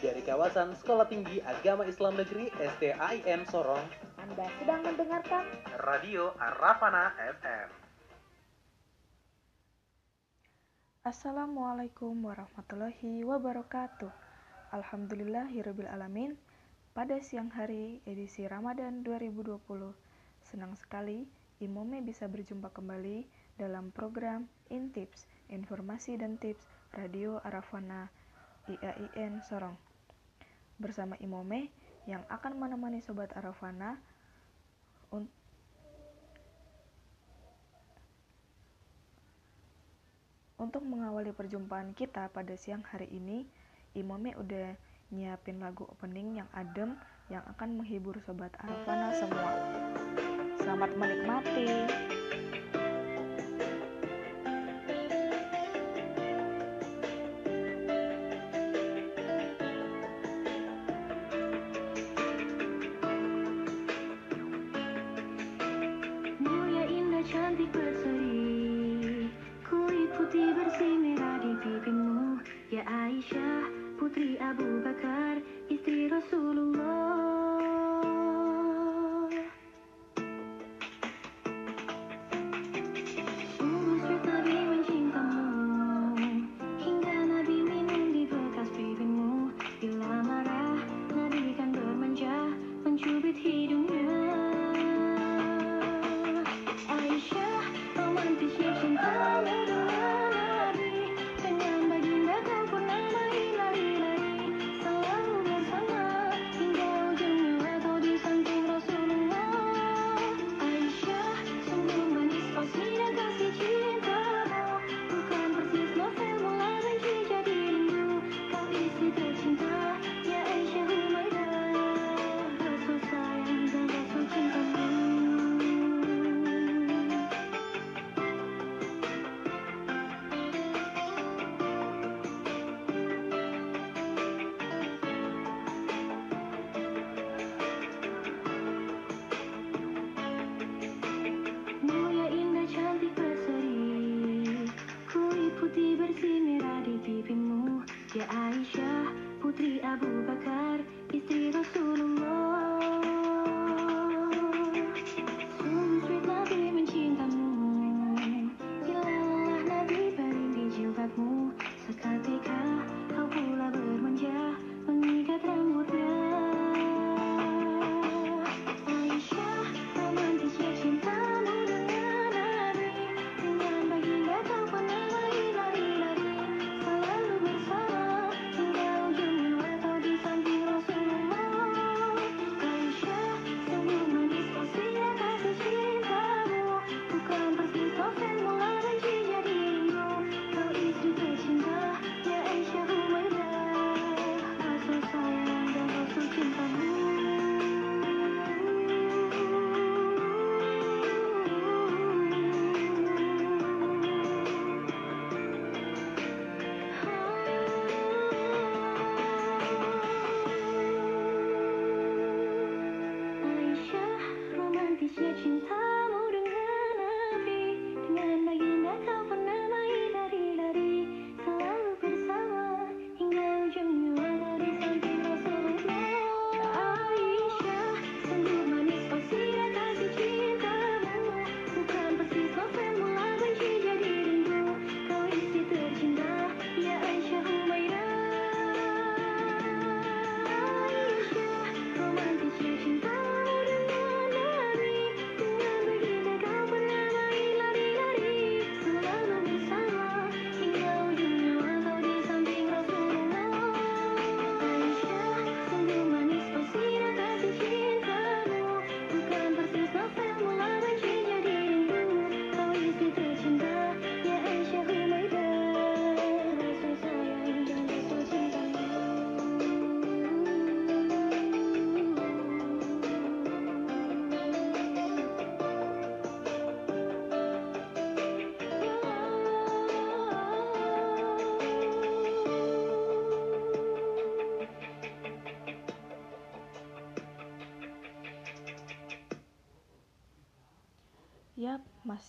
dari kawasan Sekolah Tinggi Agama Islam Negeri STAIN Sorong. Anda sedang mendengarkan Radio Arafana FM. Assalamualaikum warahmatullahi wabarakatuh. Alhamdulillahirabbil alamin. Pada siang hari edisi Ramadan 2020, senang sekali Imome bisa berjumpa kembali dalam program Intips, informasi dan tips Radio Arafana IAIN Sorong bersama Imome yang akan menemani Sobat Arafana untuk Untuk mengawali perjumpaan kita pada siang hari ini, Imome udah nyiapin lagu opening yang adem yang akan menghibur sobat Arafana semua. Selamat menikmati.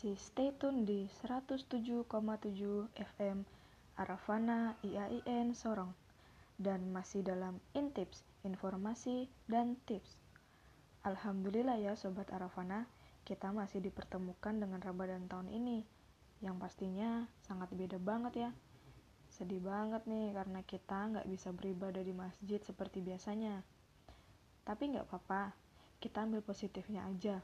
masih stay tune di 107,7 FM Arafana IAIN Sorong dan masih dalam Intips, informasi dan tips. Alhamdulillah ya sobat Arafana, kita masih dipertemukan dengan Ramadan tahun ini yang pastinya sangat beda banget ya. Sedih banget nih karena kita nggak bisa beribadah di masjid seperti biasanya. Tapi nggak apa-apa, kita ambil positifnya aja.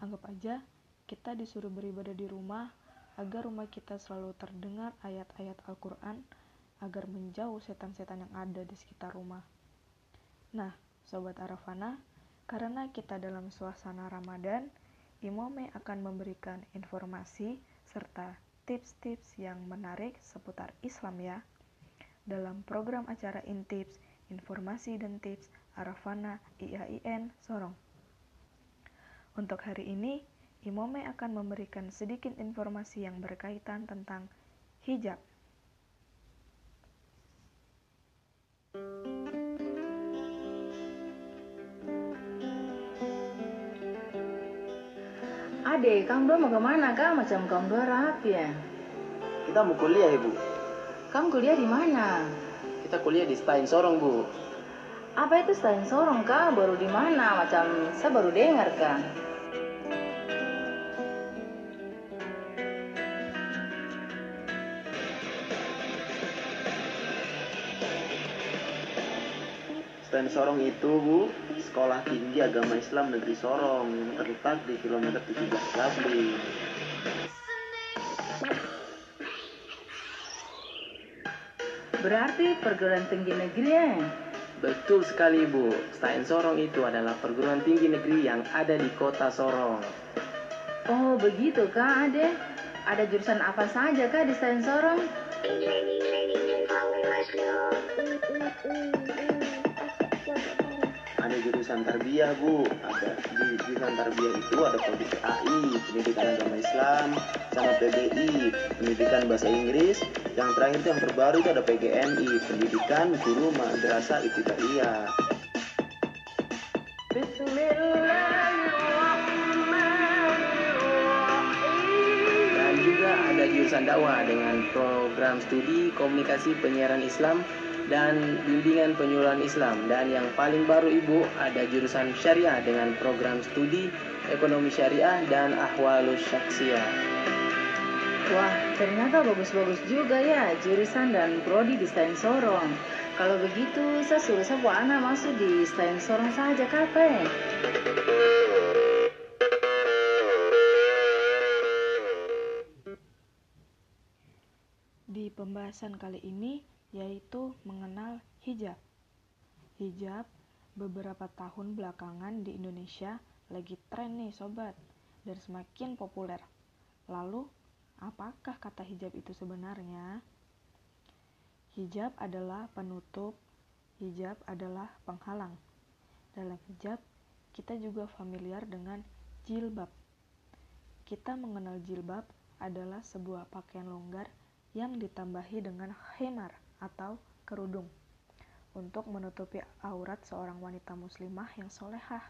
Anggap aja kita disuruh beribadah di rumah agar rumah kita selalu terdengar ayat-ayat Al-Quran agar menjauh setan-setan yang ada di sekitar rumah. Nah, Sobat Arafana, karena kita dalam suasana Ramadan, Imome akan memberikan informasi serta tips-tips yang menarik seputar Islam ya. Dalam program acara Intips, Informasi dan Tips Arafana IAIN Sorong. Untuk hari ini, Imome akan memberikan sedikit informasi yang berkaitan tentang hijab. Ade, kamu dua mau ke mana kak? Macam kamu dua rapi ya? Kita mau kuliah ibu. Kamu kuliah di mana? Kita kuliah di Stein Sorong bu. Apa itu Stein Sorong kak? Baru di mana? Macam saya baru dengar kak. Sorong itu bu, sekolah tinggi agama Islam negeri Sorong yang terletak di kilometer 17 Labri. Berarti perguruan tinggi negeri ya? Betul sekali bu, Stein Sorong itu adalah perguruan tinggi negeri yang ada di kota Sorong. Oh begitu kak Ade. Ada jurusan apa saja kak di Stein Sorong? Ada jurusan tarbiyah bu, ada di jurusan tarbiyah itu ada PDKAI, pendidikan agama Islam, sama PBI, pendidikan bahasa Inggris. Yang terakhir itu yang terbaru itu ada PGMI, pendidikan guru madrasah ibtidaiyah. Dan juga ada jurusan dakwah dengan program studi komunikasi penyiaran Islam dan bimbingan penyuluhan Islam. Dan yang paling baru Ibu ada jurusan syariah dengan program studi ekonomi syariah dan ahwalus syaksiyah. Wah, ternyata bagus-bagus juga ya jurusan dan prodi di Stein Sorong. Kalau begitu, saya suruh saya buat anak masuk di Stein Sorong saja kapan? Di pembahasan kali ini yaitu mengenal hijab. Hijab beberapa tahun belakangan di Indonesia lagi tren nih sobat dan semakin populer. Lalu, apakah kata hijab itu sebenarnya? Hijab adalah penutup, hijab adalah penghalang. Dalam hijab, kita juga familiar dengan jilbab. Kita mengenal jilbab adalah sebuah pakaian longgar yang ditambahi dengan khimar atau kerudung untuk menutupi aurat seorang wanita muslimah yang solehah.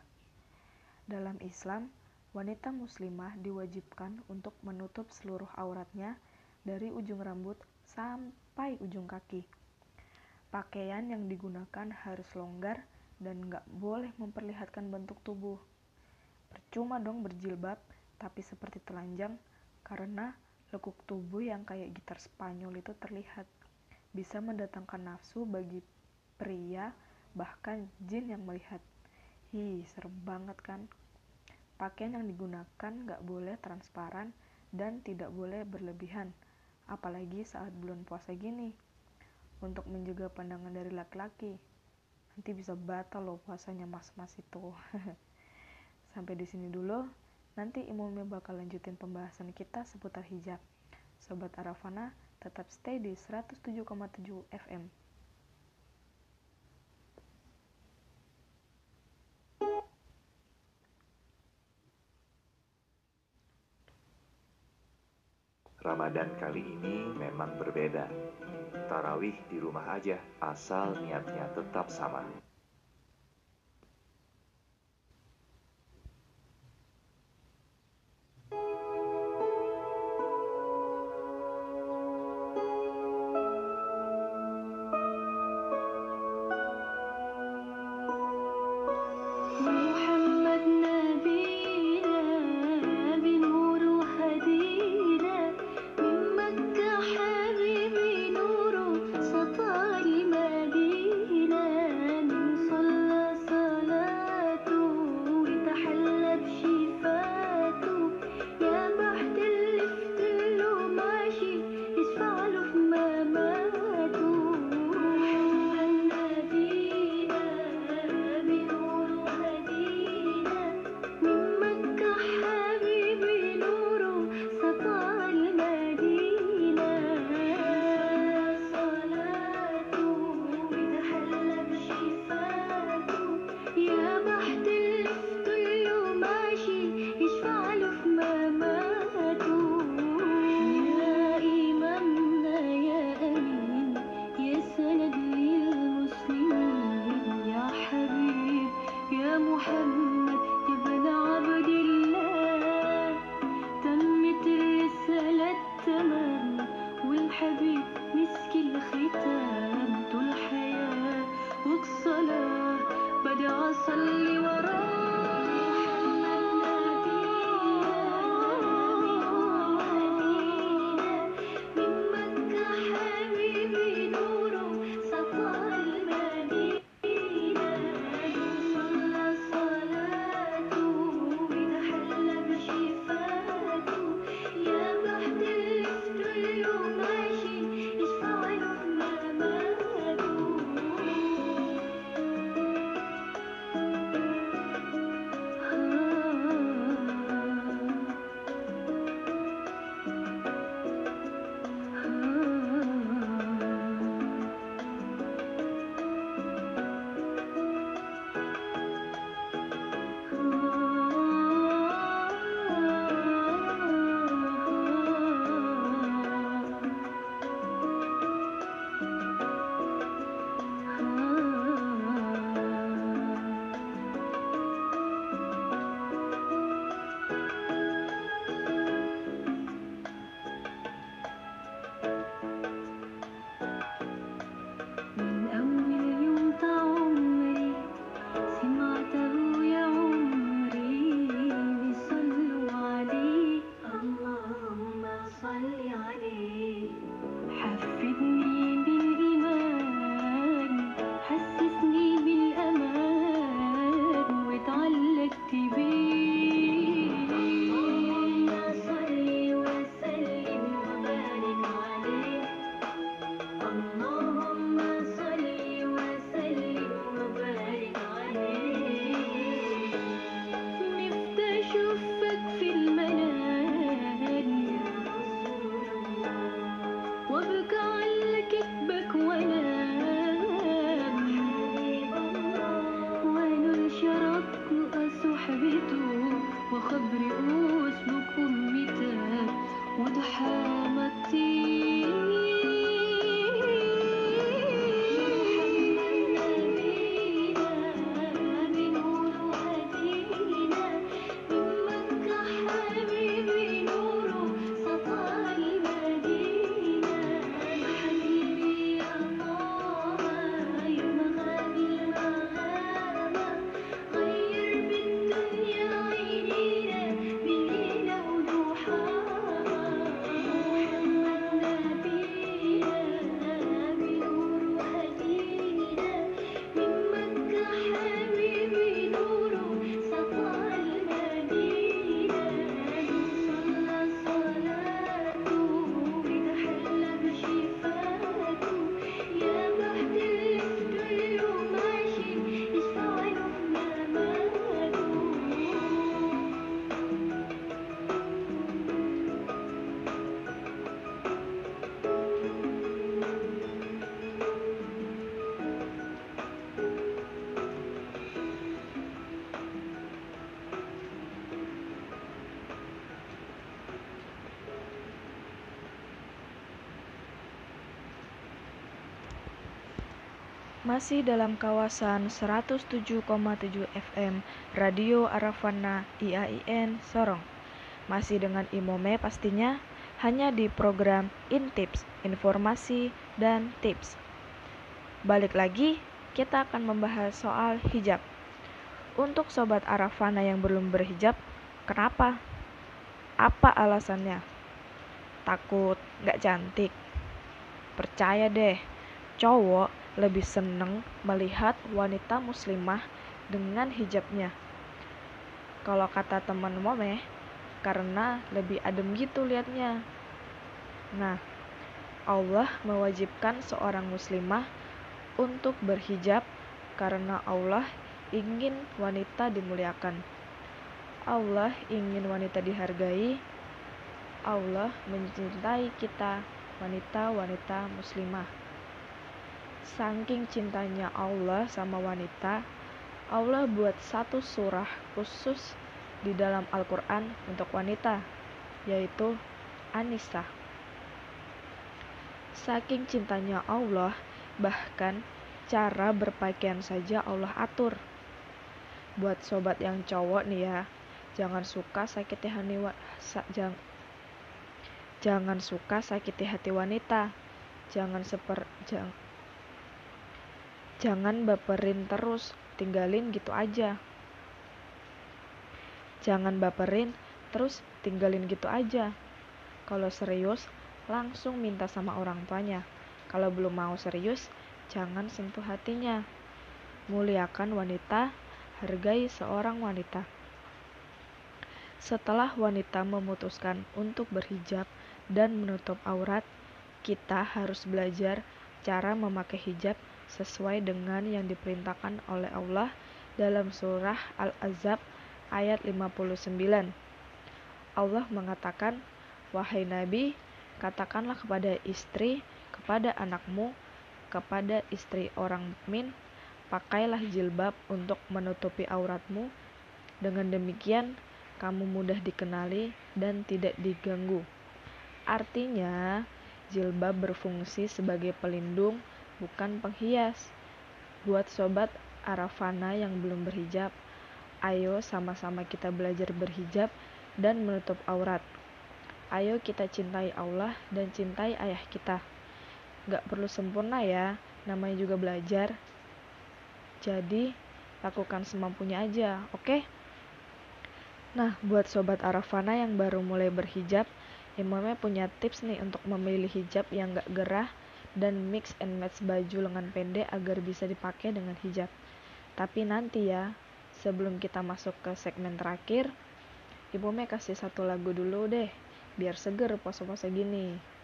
Dalam Islam, wanita muslimah diwajibkan untuk menutup seluruh auratnya dari ujung rambut sampai ujung kaki. Pakaian yang digunakan harus longgar dan nggak boleh memperlihatkan bentuk tubuh. Percuma dong berjilbab, tapi seperti telanjang, karena lekuk tubuh yang kayak gitar Spanyol itu terlihat. Bisa mendatangkan nafsu bagi pria, bahkan jin yang melihat. Hi, serem banget kan? Pakaian yang digunakan nggak boleh transparan dan tidak boleh berlebihan, apalagi saat bulan puasa gini. Untuk menjaga pandangan dari laki-laki, nanti bisa batal loh puasanya mas-mas itu. Sampai di sini dulu, nanti Imumnya bakal lanjutin pembahasan kita seputar hijab. Sobat Arafana, tetap stay di 107,7 FM. Ramadan kali ini memang berbeda. Tarawih di rumah aja, asal niatnya tetap sama. Masih dalam kawasan 107,7 FM Radio Arafana IAIN Sorong. Masih dengan Imome pastinya hanya di program Intips, informasi dan tips. Balik lagi, kita akan membahas soal hijab. Untuk sobat Arafana yang belum berhijab, kenapa? Apa alasannya? Takut nggak cantik? Percaya deh, cowok lebih seneng melihat wanita muslimah dengan hijabnya. Kalau kata teman Momeh, karena lebih adem gitu liatnya. Nah, Allah mewajibkan seorang muslimah untuk berhijab karena Allah ingin wanita dimuliakan. Allah ingin wanita dihargai. Allah mencintai kita, wanita-wanita muslimah. Saking cintanya Allah sama wanita, Allah buat satu surah khusus di dalam Al-Quran untuk wanita, yaitu An-Nisa. Saking cintanya Allah, bahkan cara berpakaian saja Allah atur. Buat sobat yang cowok nih ya, jangan suka sakiti hati sa- jang- jangan suka sakiti hati wanita. Jangan seper jang, jangan baperin terus, tinggalin gitu aja. Jangan baperin terus tinggalin gitu aja. Kalau serius, langsung minta sama orang tuanya. Kalau belum mau serius, jangan sentuh hatinya. Muliakan wanita, hargai seorang wanita. Setelah wanita memutuskan untuk berhijab dan menutup aurat, kita harus belajar cara memakai hijab sesuai dengan yang diperintahkan oleh Allah dalam surah Al-Azab ayat 59. Allah mengatakan, "Wahai Nabi, katakanlah kepada istri, kepada anakmu, kepada istri orang mukmin, pakailah jilbab untuk menutupi auratmu. Dengan demikian, kamu mudah dikenali dan tidak diganggu." Artinya, jilbab berfungsi sebagai pelindung, bukan penghias. Buat sobat Arafana yang belum berhijab, ayo sama-sama kita belajar berhijab dan menutup aurat. Ayo kita cintai Allah dan cintai ayah kita. Gak perlu sempurna ya, namanya juga belajar. Jadi, lakukan semampunya aja, oke? Okay? Nah, buat sobat Arafana yang baru mulai berhijab, Imamnya punya tips nih untuk memilih hijab yang gak gerah dan mix and match baju lengan pendek agar bisa dipakai dengan hijab. Tapi nanti ya, sebelum kita masuk ke segmen terakhir, Ibu Me kasih satu lagu dulu deh, biar seger pose-pose gini.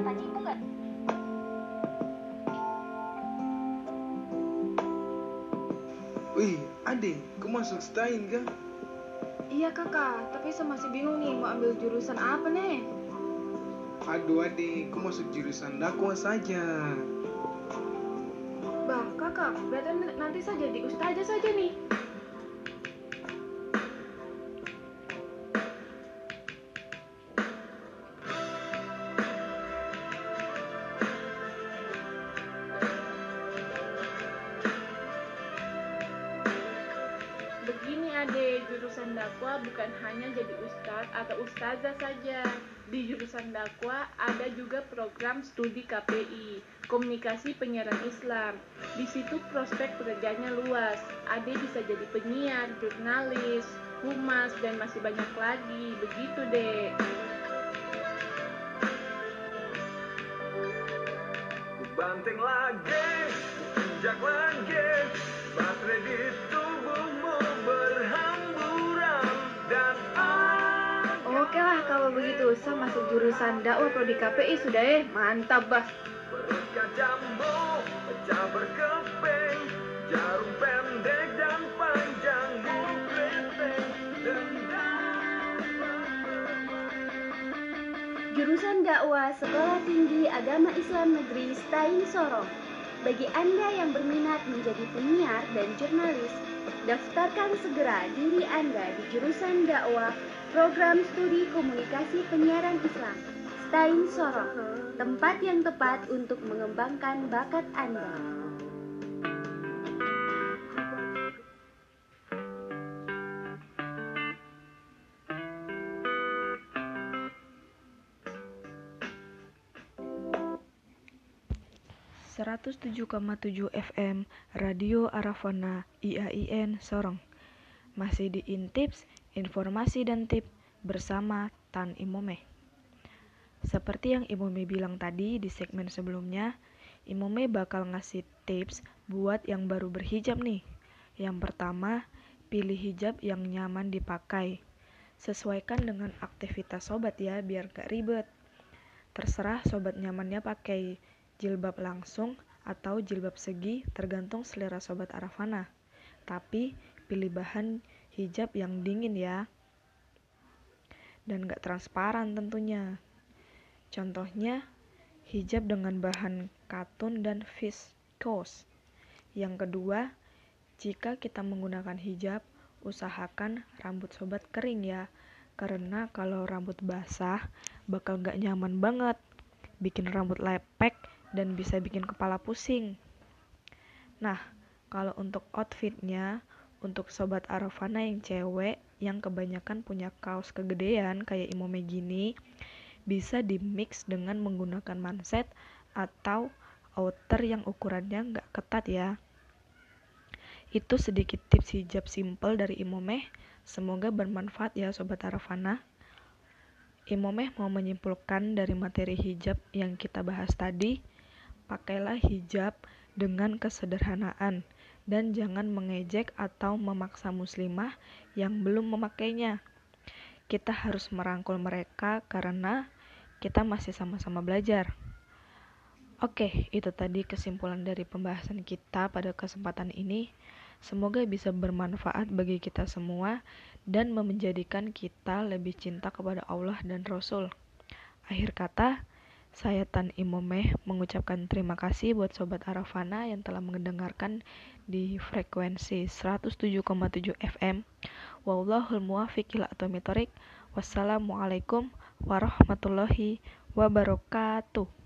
Katanya ibu nggak Wih, Ade, kau masuk stain kah? Iya kakak, tapi saya masih bingung nih mau ambil jurusan apa nih? Aduh adik, kau masuk jurusan dakwah saja. Bah, kakak, berarti nanti saya jadi ustazah saja nih. Bukan hanya jadi ustaz atau ustazah saja. Di jurusan dakwah ada juga program studi KPI, komunikasi penyiaran Islam. Di situ prospek pekerjaannya luas. Ade bisa jadi penyiar, jurnalis, humas, dan masih banyak lagi. Begitu deh. Banting lagi, injak lagi begitu, saya masuk jurusan dakwah prodi KPI sudah eh. Mantap bah. Jurusan dakwah Sekolah Tinggi Agama Islam Negeri Stain Sorong. Bagi Anda yang berminat menjadi penyiar dan jurnalis, daftarkan segera diri Anda di jurusan dakwah Program Studi Komunikasi Penyiaran Islam Stain Sorong. Tempat yang tepat untuk mengembangkan bakat Anda. tujuh FM Radio Arafona IAIN Sorong. Masih di Intips, informasi dan tip bersama Tan Imome. Seperti yang Imome bilang tadi di segmen sebelumnya, Imome bakal ngasih tips buat yang baru berhijab nih. Yang pertama, pilih hijab yang nyaman dipakai. Sesuaikan dengan aktivitas sobat ya, biar gak ribet. Terserah sobat nyamannya pakai jilbab langsung atau jilbab segi tergantung selera sobat Arafana. Tapi pilih bahan hijab yang dingin ya. Dan gak transparan tentunya. Contohnya hijab dengan bahan katun dan viscose. Yang kedua, jika kita menggunakan hijab, usahakan rambut sobat kering ya. Karena kalau rambut basah bakal gak nyaman banget. Bikin rambut lepek dan bisa bikin kepala pusing. Nah, kalau untuk outfitnya, untuk sobat Arafana yang cewek yang kebanyakan punya kaos kegedean kayak Imome gini, bisa dimix dengan menggunakan manset atau outer yang ukurannya nggak ketat ya. Itu sedikit tips hijab simple dari Imome. Semoga bermanfaat ya Sobat Arafana. Imomeh mau menyimpulkan dari materi hijab yang kita bahas tadi, pakailah hijab dengan kesederhanaan dan jangan mengejek atau memaksa muslimah yang belum memakainya. Kita harus merangkul mereka karena kita masih sama-sama belajar. Oke, itu tadi kesimpulan dari pembahasan kita pada kesempatan ini. Semoga bisa bermanfaat bagi kita semua dan menjadikan kita lebih cinta kepada Allah dan Rasul. Akhir kata, saya Tan Imomeh mengucapkan terima kasih buat Sobat Arafana yang telah mendengarkan di frekuensi 107,7 FM. Wallahul muwafiq ila Wassalamualaikum warahmatullahi wabarakatuh.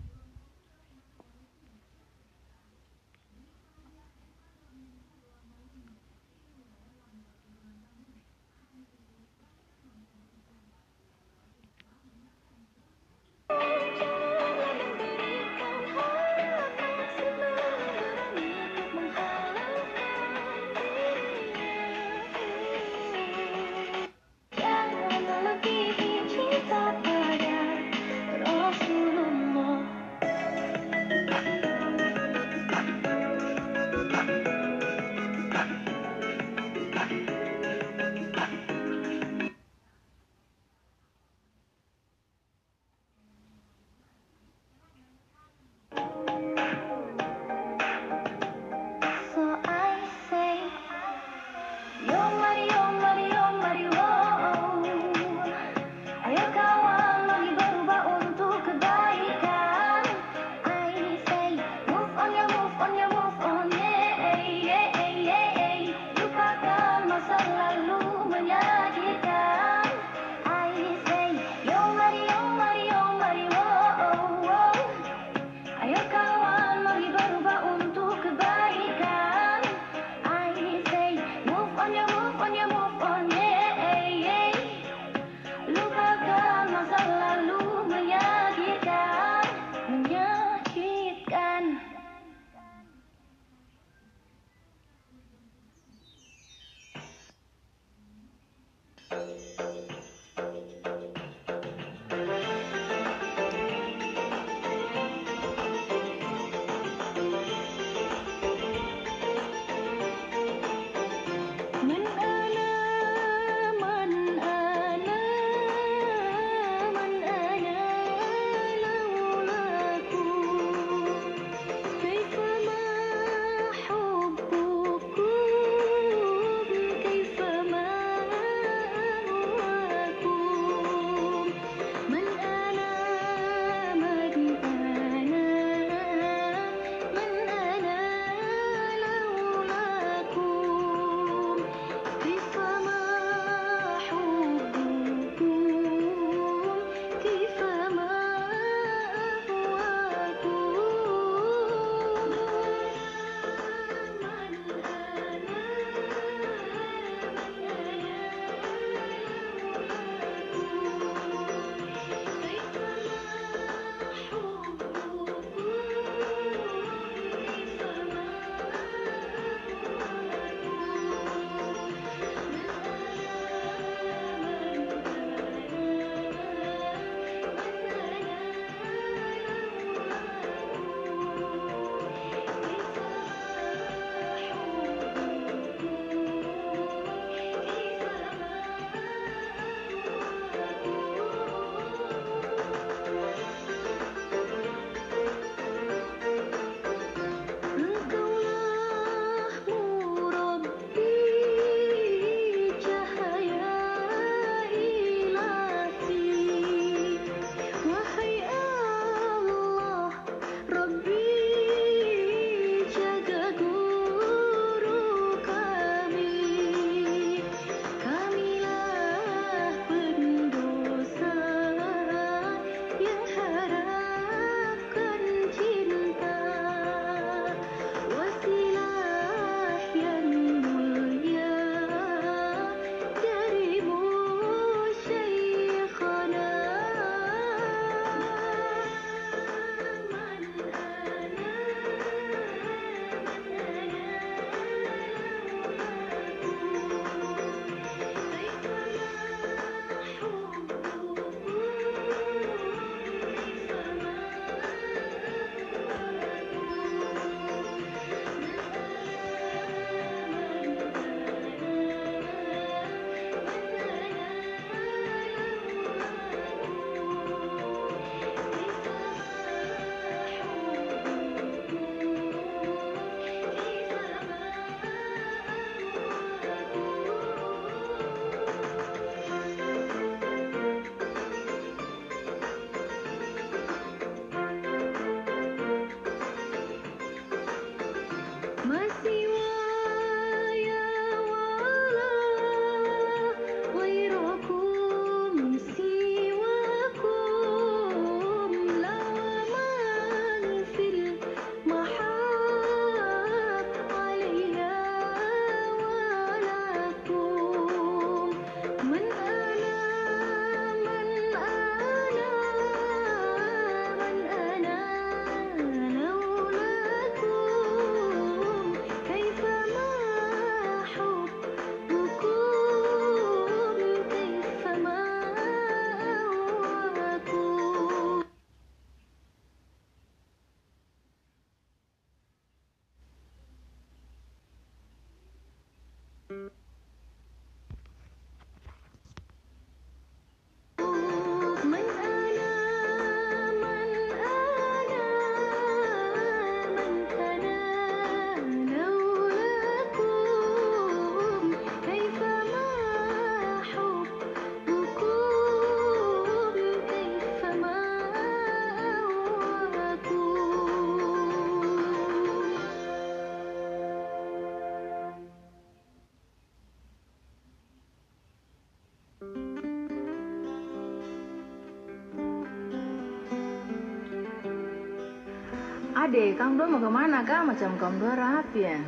Ade, kamu dua mau ke mana kak? Macam kamu dua rapi ya?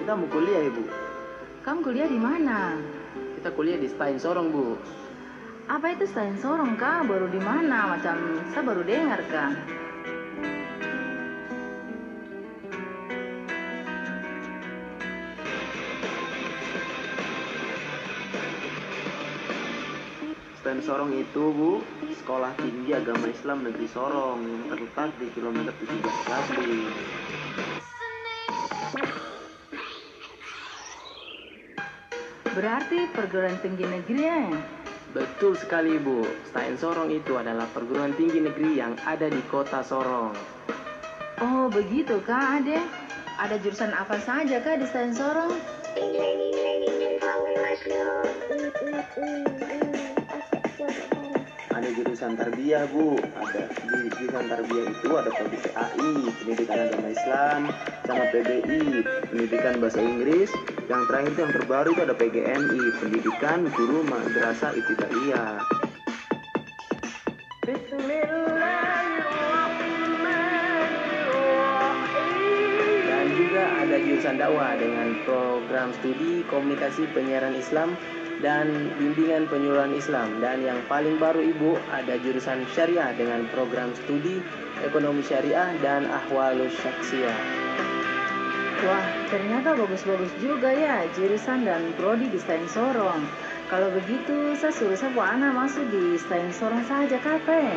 Kita mau kuliah ibu. Kamu kuliah di mana? Kita kuliah di Stein Sorong bu. Apa itu Stein Sorong kak? Baru di mana? Macam saya baru dengar kak. Sorong itu bu, Sekolah Tinggi Agama Islam Negeri Sorong yang terletak di kilometer 17 Kasih. Berarti perguruan tinggi negeri ya? Betul sekali ibu. Stein Sorong itu adalah perguruan tinggi negeri yang ada di kota Sorong. Oh begitu kak Ade. Ada jurusan apa saja kak di Stein Sorong? Ada jurusan tarbiyah bu, ada di jurusan tarbiyah itu ada PBCAI, Pendidikan Agama Islam, sama PBI, Pendidikan Bahasa Inggris. Yang terakhir itu yang terbaru itu ada PGMI, Pendidikan Guru Madrasah Ibtidaiyah. Dan juga ada jurusan dakwah dengan program studi komunikasi penyiaran Islam dan bimbingan penyuluhan Islam. Dan yang paling baru ibu ada jurusan syariah dengan program studi ekonomi syariah dan ahwalus syaksiyah. Wah, ternyata bagus-bagus juga ya jurusan dan prodi di Stein Sorong. Kalau begitu, saya suruh saya anak masuk di Stein Sorong saja, kape.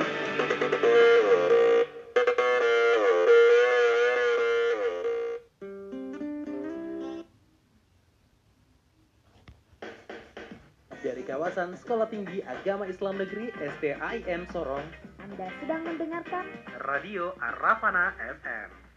Kawasan Sekolah Tinggi Agama Islam Negeri STAIN Sorong, Anda sedang mendengarkan Radio Arafana FM.